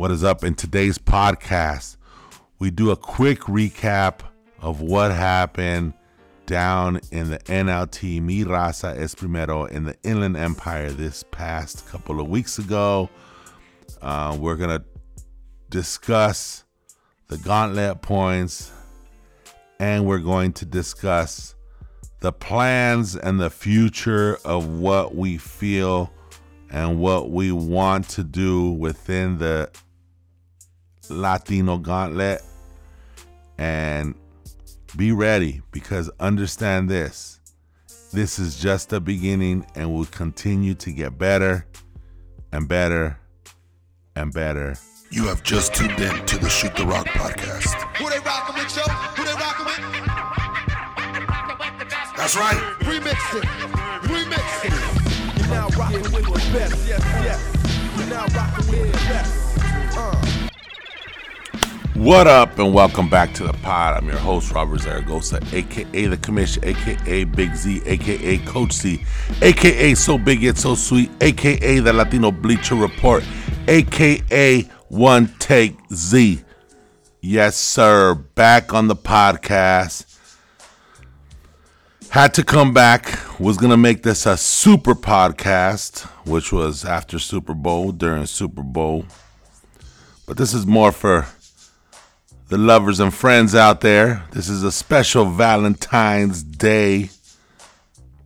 What is up in today's podcast? We do a quick recap of what happened down in the NLT Mi Raza Es Primero in the Inland Empire this past couple of weeks ago. Uh, we're going to discuss the gauntlet points and we're going to discuss the plans and the future of what we feel and what we want to do within the Latino gauntlet. And be ready because understand this this is just the beginning and will continue to get better and better and better. You have just tuned in to the Shoot the Rock podcast. Who they rockin' with, yo? Who they rockin' with? That's right. Remix it. Remix it. You're now rockin' with the best. Yes, yes. You're now rockin' with the best. What up, and welcome back to the pod. I'm your host, Robert Zaragoza, aka The Commission, aka Big Z, aka Coach Z, aka So Big Yet So Sweet, aka The Latino Bleacher Report, aka One Take Z. Yes, sir. Back on the podcast. Had to come back. Was to make this a super podcast, which was after Super Bowl, during Super Bowl. But this is more for the lovers and friends out there. This is a special Valentine's Day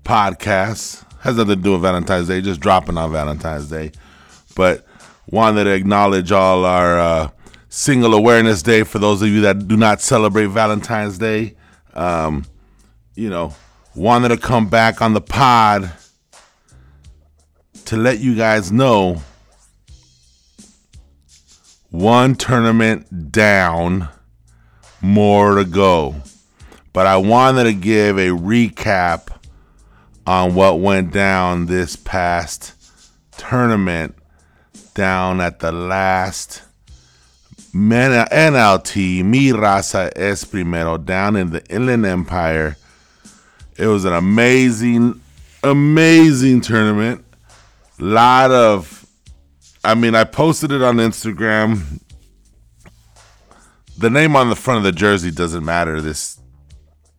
podcast. Has nothing to do with Valentine's Day, just dropping on Valentine's Day. But wanted to acknowledge all our uh, Single Awareness Day for those of you that do not celebrate Valentine's Day. Um, you know, wanted to come back on the pod to let you guys know one tournament down, more to go. But I wanted to give a recap on what went down this past tournament down at the last NLT Mi Raza Es Primero down in the Inland Empire. It was an amazing, amazing tournament. A Lot of I mean, I posted it on Instagram. The name on the front of the jersey doesn't matter this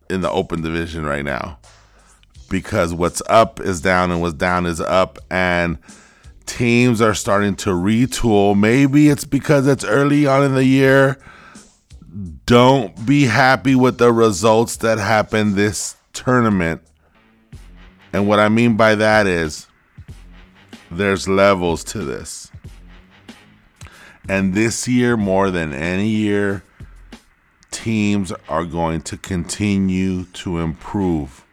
in the open division right now because what's up is down and what's down is up and teams are starting to retool. Maybe it's because it's early on in the year. Don't be happy with the results that happened this tournament. And what I mean by that is there's levels to this. And this year, more than any year, teams are going to continue to improve.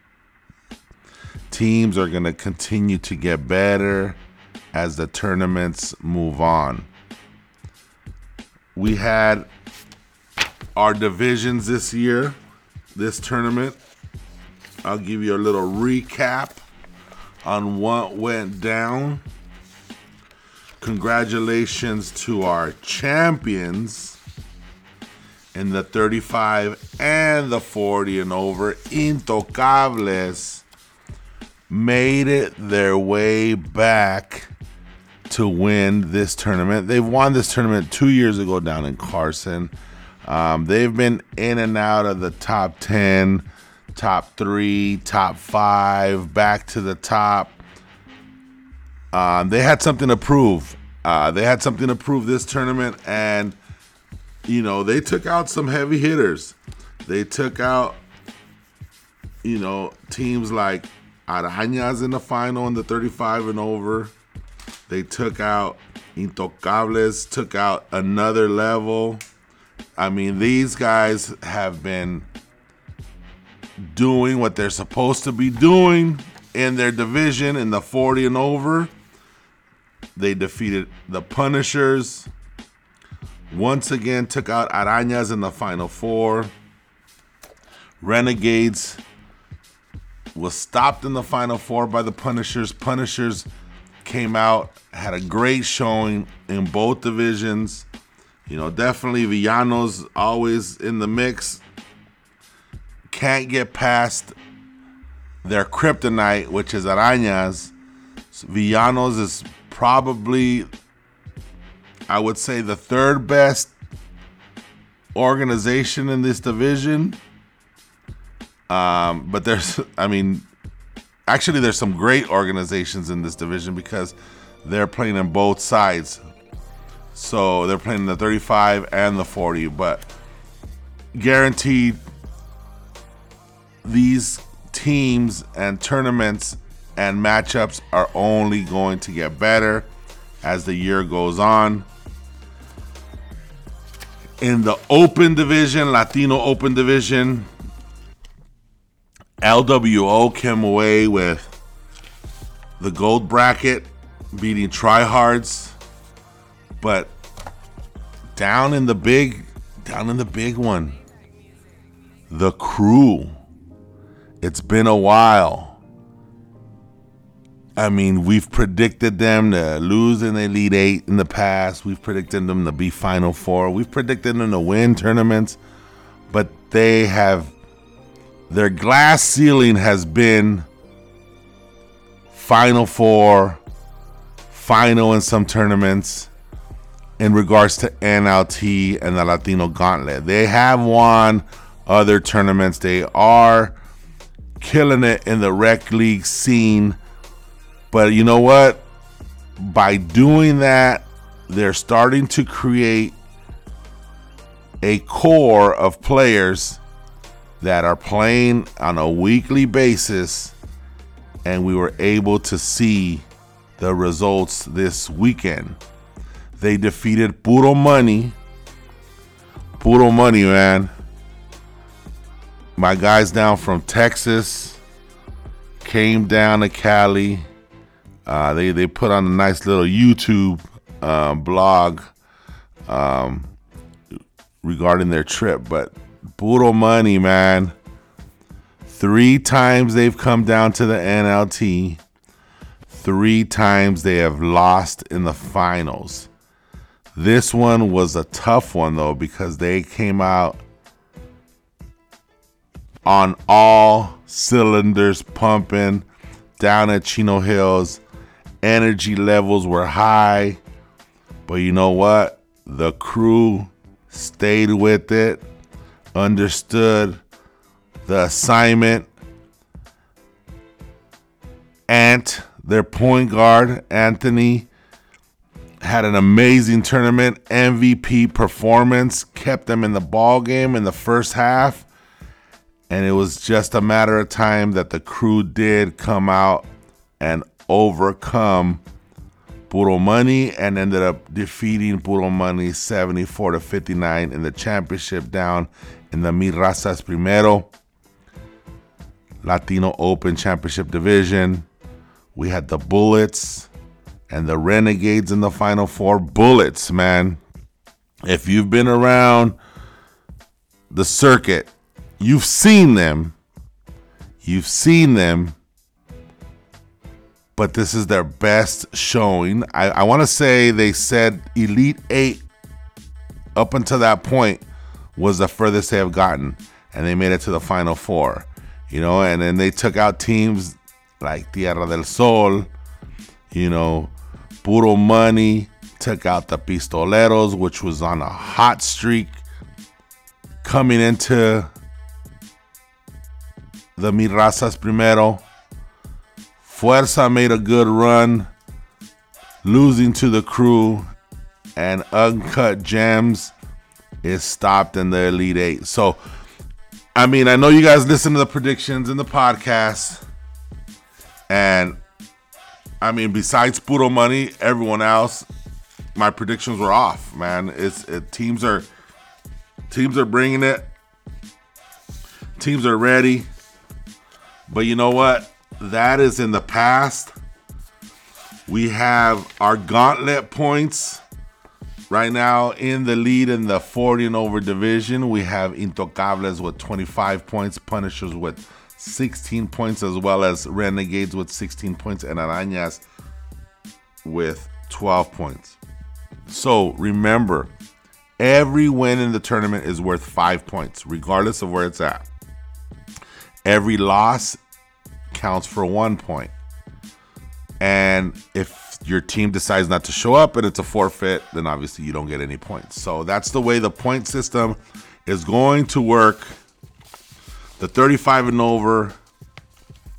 Teams are going to continue to get better as the tournaments move on. We had our divisions this year, this tournament. I'll give you a little recap on what went down. Congratulations to our champions in the 35 and the 40 and over. Intocables made it their way back to win this tournament. They've won this tournament two years ago down in Carson. Um, they've been in and out of the top 10, top three, top five, back to the top. Um, they had something to prove. Uh, they had something to prove this tournament, and you know they took out some heavy hitters. They took out, you know, teams like Arañas in the final in the 35 and over. They took out Intocables, took out another level. I mean, these guys have been doing what they're supposed to be doing in their division in the 40 and over. They defeated the Punishers. Once again, took out Arañas in the final four. Renegades was stopped in the final four by the Punishers. Punishers came out, had a great showing in both divisions. You know, definitely Villanos always in the mix. Can't get past their kryptonite, which is Arañas. Villanos is probably I would say the third best organization in this division. Um, but there's, I mean, actually, there's some great organizations in this division because they're playing on both sides. So they're playing the 35 and the 40, but guaranteed these teams and tournaments and matchups are only going to get better as the year goes on. In the open division, Latino open division, LWO came away with the gold bracket, beating tryhards, but down in the big, down in the big one, the crew. It's been a while. I mean, we've predicted them to lose in the Elite Eight in the past. We've predicted them to be Final Four. We've predicted them to win tournaments, but they have their glass ceiling has been Final Four, final in some tournaments in regards to NLT and the Latino Gauntlet. They have won other tournaments. They are killing it in the rec league scene but you know what? By doing that, they're starting to create a core of players that are playing on a weekly basis, and we were able to see the results this weekend. They defeated Puro Money. Puro Money, man. My guys down from Texas came down to Cali uh, they they put on a nice little YouTube uh, blog um, regarding their trip, but Puro Money, man. Three times they've come down to the NLT. Three times they have lost in the finals. This one was a tough one though because they came out on all cylinders pumping down at Chino Hills energy levels were high. But you know what? The crew stayed with it, understood the assignment. Ant, their point guard, Anthony, had an amazing tournament, MVP performance, kept them in the ball game in the first half. And it was just a matter of time that the crew did come out and overcome Puro Money and ended up defeating Puro Money 74 to 59 in the championship down in the Mi Raza Es Primero Latino Open Championship Division. We had the Bullets and the Renegades in the Final Four. Bullets, man. If you've been around the circuit, you've seen them. You've seen them but this is their best showing. I, I want to say they said Elite Eight up until that point was the furthest they have gotten, and they made it to the Final Four. You know, and then they took out teams like Tierra del Sol, you know, Puro Money, took out the Pistoleros, which was on a hot streak coming into the Mi Raza Es Primero Fuerza made a good run, losing to the crew, and Uncut Gems is stopped in the Elite Eight. So, I mean, I know you guys listen to the predictions in the podcast, and I mean, besides Puro Money, everyone else, my predictions were off. Man, it's it, teams are teams are bringing it. Teams are ready. But you know what? That is in the past. We have our gauntlet points right now in the lead in the 40 and over division. We have Intocables with 25 points, Punishers with 16 points, as well as Renegades with 16 points, and Arañas with 12 points. So remember, every win in the tournament is worth five points, regardless of where it's at. Every loss counts for one point. And if your team decides not to show up and it's a forfeit, then obviously you don't get any points. So that's the way the point system is going to work. The 35 and over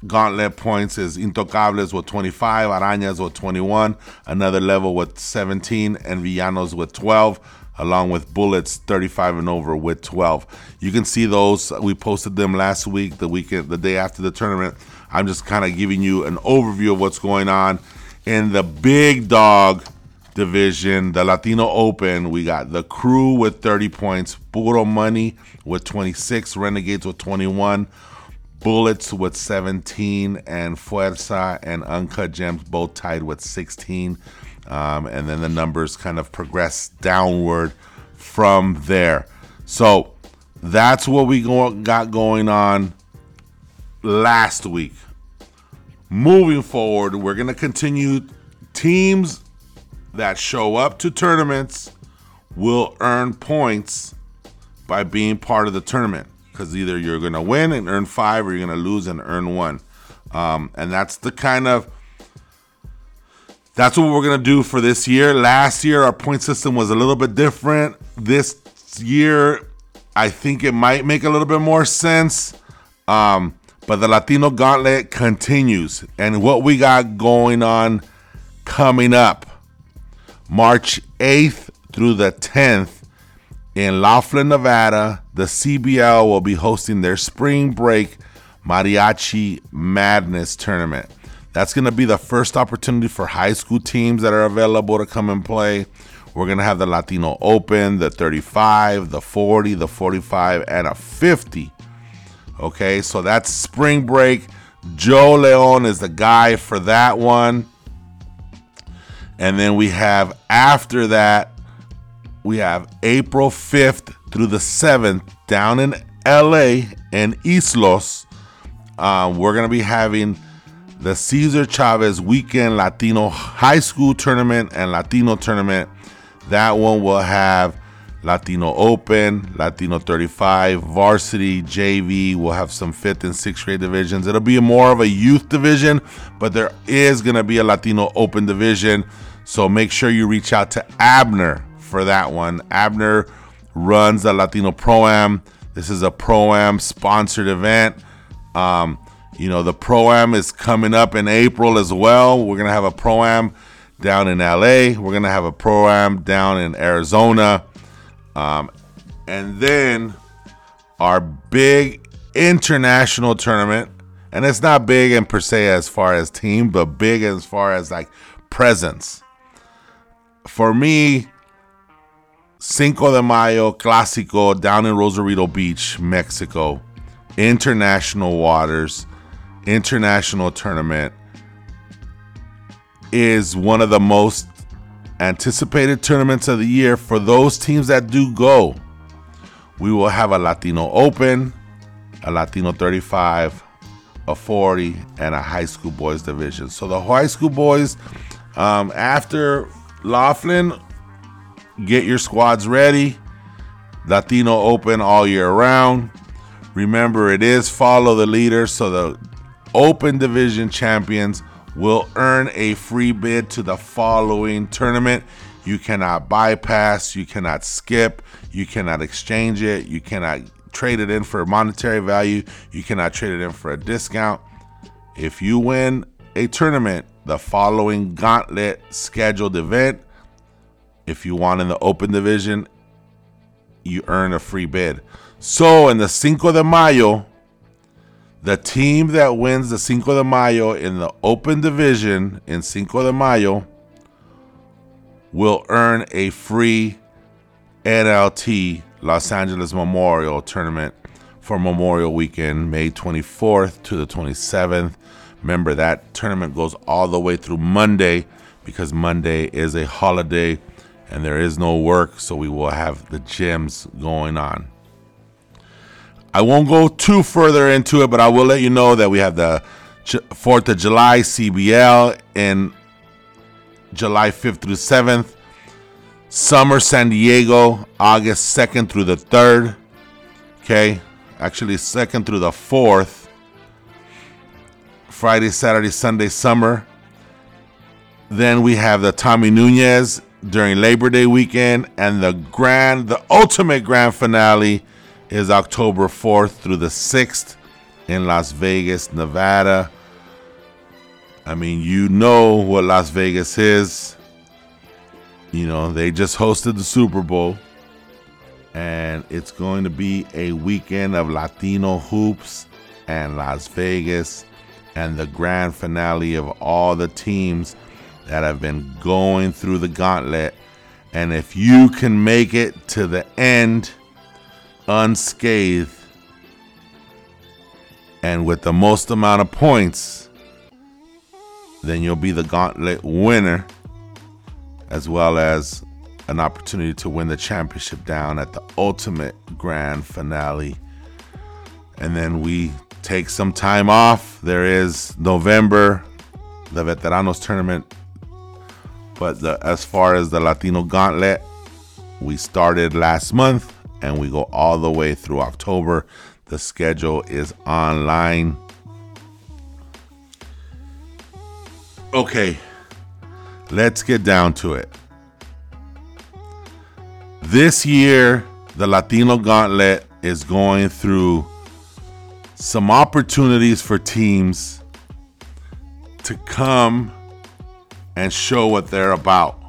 gauntlet points is Intocables with 25, Arañas with 21, another level with 17, and Villanos with 12, along with Bullets 35 and over with 12. You can see those. We posted them last week, the weekend, the day after the tournament. I'm just kind of giving you an overview of what's going on in the big dog division, the Latino Open. We got the Crew with 30 points, Puro Money with 26, Renegades with 21. Bullets with 17, and Fuerza and Uncut Gems both tied with 16. Um, and then the numbers kind of progress downward from there. So that's what we go- got going on last week. Moving forward, we're going to continue teams that show up to tournaments will earn points by being part of the tournament because either you're going to win and earn five or you're going to lose and earn one. Um, and that's the kind of that's what we're going to do for this year. Last year, our point system was a little bit different. This year, I think it might make a little bit more sense. Um, but the Latino Gauntlet continues. And what we got going on coming up March 8th through the 10th in Laughlin, Nevada, the CBL will be hosting their spring break Mariachi Madness tournament. That's going to be the first opportunity for high school teams that are available to come and play. We're going to have the Latino Open, the 35, the 40, the 45, and a 50. Okay, so that's spring break. Joe Leon is the guy for that one. And then we have after that, we have April 5th through the 7th down in LA and Islos. Um, we're going to be having the Cesar Chavez Weekend Latino High School Tournament and Latino Tournament. That one will have Latino Open, Latino 35, Varsity, JV. We'll have some fifth and sixth grade divisions. It'll be more of a youth division, but there is going to be a Latino Open division. So make sure you reach out to Abner for that one. Abner runs the Latino Pro Am. This is a Pro Am sponsored event. Um, you know, the Pro Am is coming up in April as well. We're going to have a Pro Am down in LA. We're going to have a Pro Am down in Arizona. Um, and then our big international tournament. And it's not big in per se as far as team, but big as far as like presence. For me, Cinco de Mayo Clásico down in Rosarito Beach, Mexico, international waters international tournament is one of the most anticipated tournaments of the year for those teams that do go. We will have a Latino Open, a Latino 35, a 40, and a high school boys division. So the high school boys, um, after Laughlin, get your squads ready. Latino Open all year round. Remember, it is follow the leader, so the Open Division champions will earn a free bid to the following tournament. You cannot bypass, you cannot skip, you cannot exchange it, you cannot trade it in for monetary value, you cannot trade it in for a discount. If you win a tournament, the following gauntlet scheduled event, if you won in the open division, you earn a free bid. So in the Cinco de Mayo, the team that wins the Cinco de Mayo in the open division in Cinco de Mayo will earn a free NLT Los Angeles Memorial Tournament for Memorial Weekend, May 24th to the 27th. Remember, that tournament goes all the way through Monday because Monday is a holiday and there is no work, so we will have the gyms going on. I won't go too further into it, but I will let you know that we have the 4th of July CBL in July 5th through 7th. Summer San Diego, August 2nd through the 3rd. Okay, actually, 2nd through the 4th. Friday, Saturday, Sunday, summer. Then we have the Tommy Nunez during Labor Day weekend, and the grand, the ultimate grand finale is October 4th through the 6th in Las Vegas, Nevada. I mean, you know what Las Vegas is. You know, they just hosted the Super Bowl, and it's going to be a weekend of Latino hoops and Las Vegas and the grand finale of all the teams that have been going through the gauntlet. And if you can make it to the end unscathed and with the most amount of points, then you'll be the gauntlet winner as well as an opportunity to win the championship down at the ultimate grand finale. And then we take some time off. There is November, the Veteranos tournament. But the, as far as the Latino Gauntlet, we started last month and we go all the way through October. The schedule is online. Okay, let's get down to it. This year, the Latino Gauntlet is going through some opportunities for teams to come and show what they're about.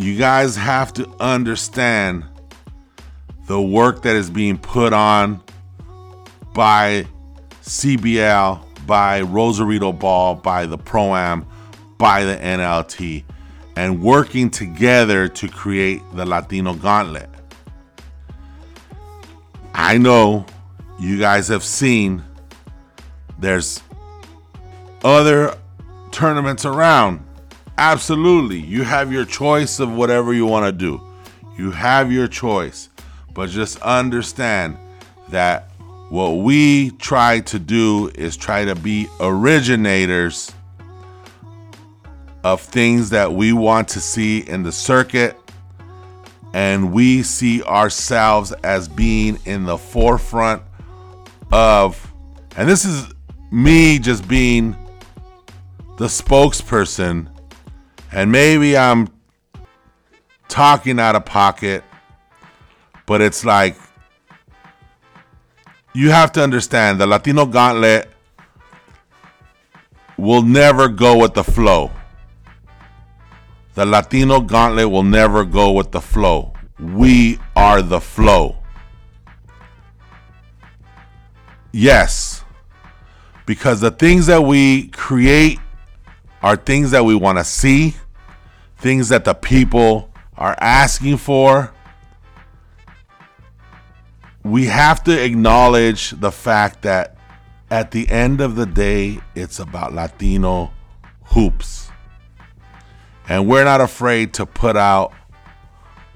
You guys have to understand the work that is being put on by CBL, by Rosarito Ball, by the Pro Am, by the NLT, and working together to create the Latino Gauntlet. I know you guys have seen there's other tournaments around. Absolutely. You have your choice of whatever you want to do. You have your choice. But just understand that what we try to do is try to be originators of things that we want to see in the circuit and we see ourselves as being in the forefront of and this is me just being the spokesperson and maybe I'm talking out of pocket but it's like you have to understand the Latino gauntlet will never go with the flow the Latino gauntlet will never go with the flow. We are the flow. Yes, because the things that we create are things that we want to see, things that the people are asking for. We have to acknowledge the fact that at the end of the day, it's about Latino hoops. And we're not afraid to put out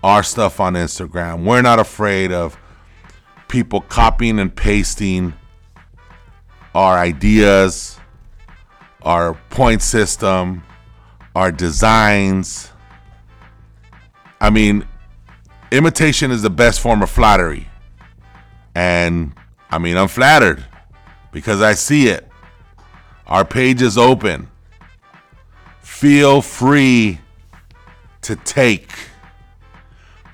our stuff on Instagram. We're not afraid of people copying and pasting our ideas, our point system, our designs. I mean, imitation is the best form of flattery. And I mean, I'm flattered because I see it. Our page is open feel free to take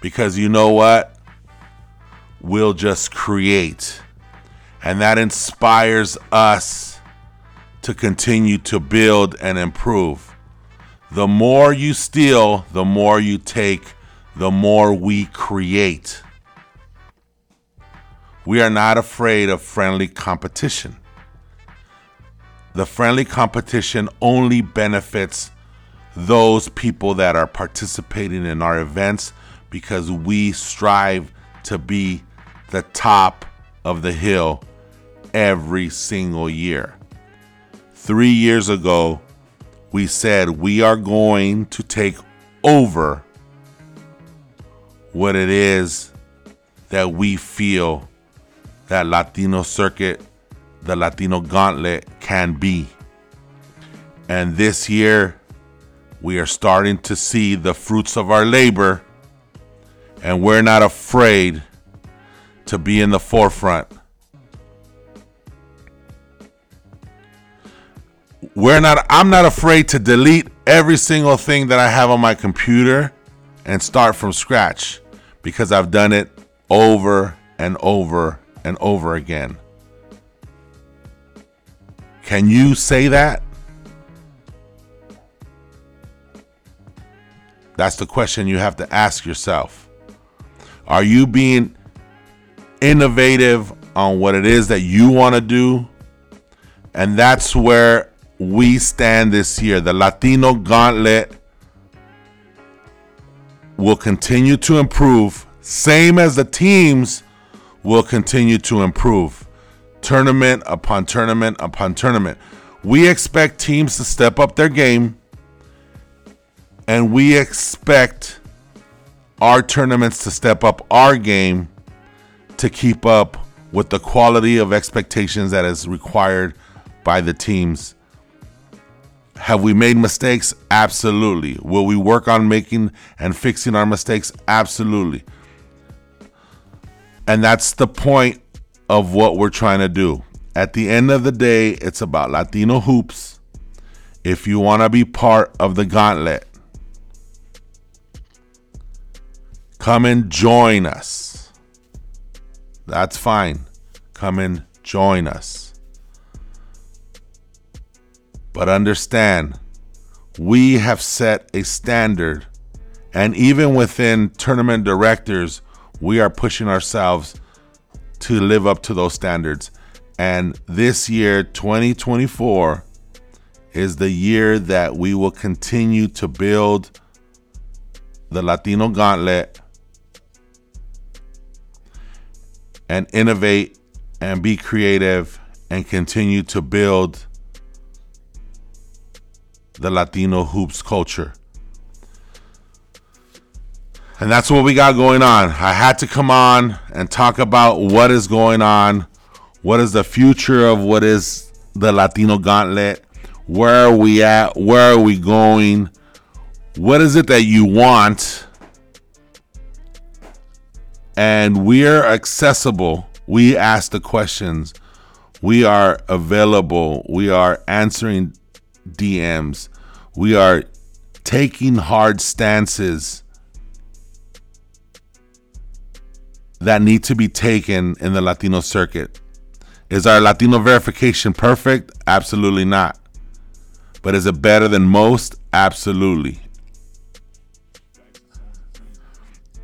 because you know what? We'll just create. And that inspires us to continue to build and improve. The more you steal, the more you take, the more we create. We are not afraid of friendly competition the friendly competition only benefits those people that are participating in our events because we strive to be the top of the hill every single year. Three years ago, we said we are going to take over what it is that we feel that Latino circuit the Latino Gauntlet can be. And this year, we are starting to see the fruits of our labor, and we're not afraid to be in the forefront. We're not I'm not afraid to delete every single thing that I have on my computer and start from scratch because I've done it over and over and over again. Can you say that? That's the question you have to ask yourself. Are you being innovative on what it is that you want to do? And that's where we stand this year. The Latino Gauntlet will continue to improve, same as the teams will continue to improve. Tournament upon tournament upon tournament. We expect teams to step up their game, and we expect our tournaments to step up our game to keep up with the quality of expectations that is required by the teams. Have we made mistakes? Absolutely. Will we work on making and fixing our mistakes? Absolutely. And that's the point of what we're trying to do. At the end of the day, it's about Latino hoops. If you want to be part of the gauntlet, come and join us. That's fine. Come and join us. But understand, we have set a standard, and even within tournament directors, we are pushing ourselves to live up to those standards. And this year, 2024, is the year that we will continue to build the Latino Gauntlet and innovate and be creative and continue to build the Latino hoops culture. And that's what we got going on. I had to come on and talk about what is going on, what is the future of what is the Latino Gauntlet, where are we at, where are we going, what is it that you want, and we're accessible. We ask the questions. We are available. We are answering DMs. We are taking hard stances that need to be taken in the Latino circuit. Is our Latino verification perfect? Absolutely not. But is it better than most? Absolutely.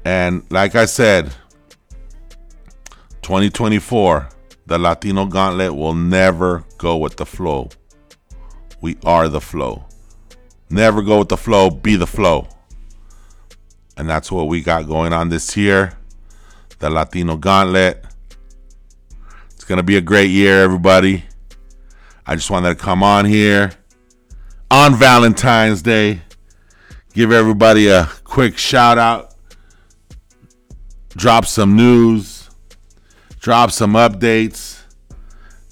And like I said, 2024, the Latino gauntlet will never go with the flow. We are the flow. Never go with the flow, be the flow. And that's what we got going on this year. The Latino Gauntlet. It's going to be a great year, everybody. I just wanted to come on here on Valentine's Day. Give everybody a quick shout out. Drop some news. Drop some updates.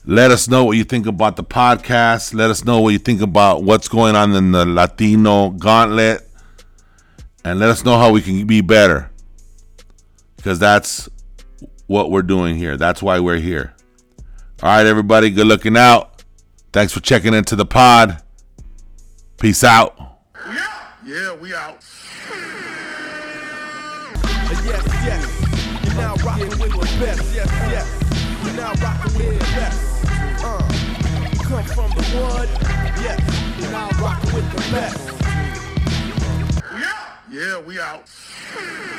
Let us know what you think about the podcast. Let us know what you think about what's going on in the Latino Gauntlet. And let us know how we can be better. Because that's what we're doing here. That's why we're here. All right, everybody, good looking out. Thanks for checking into the pod. Peace out. Yeah, we out. Yes, yes. You're now rocking with the best. Yes, yes. You're now rocking with the best. Come from the wood. Yes. You're now rocking with the best. Yeah, we out.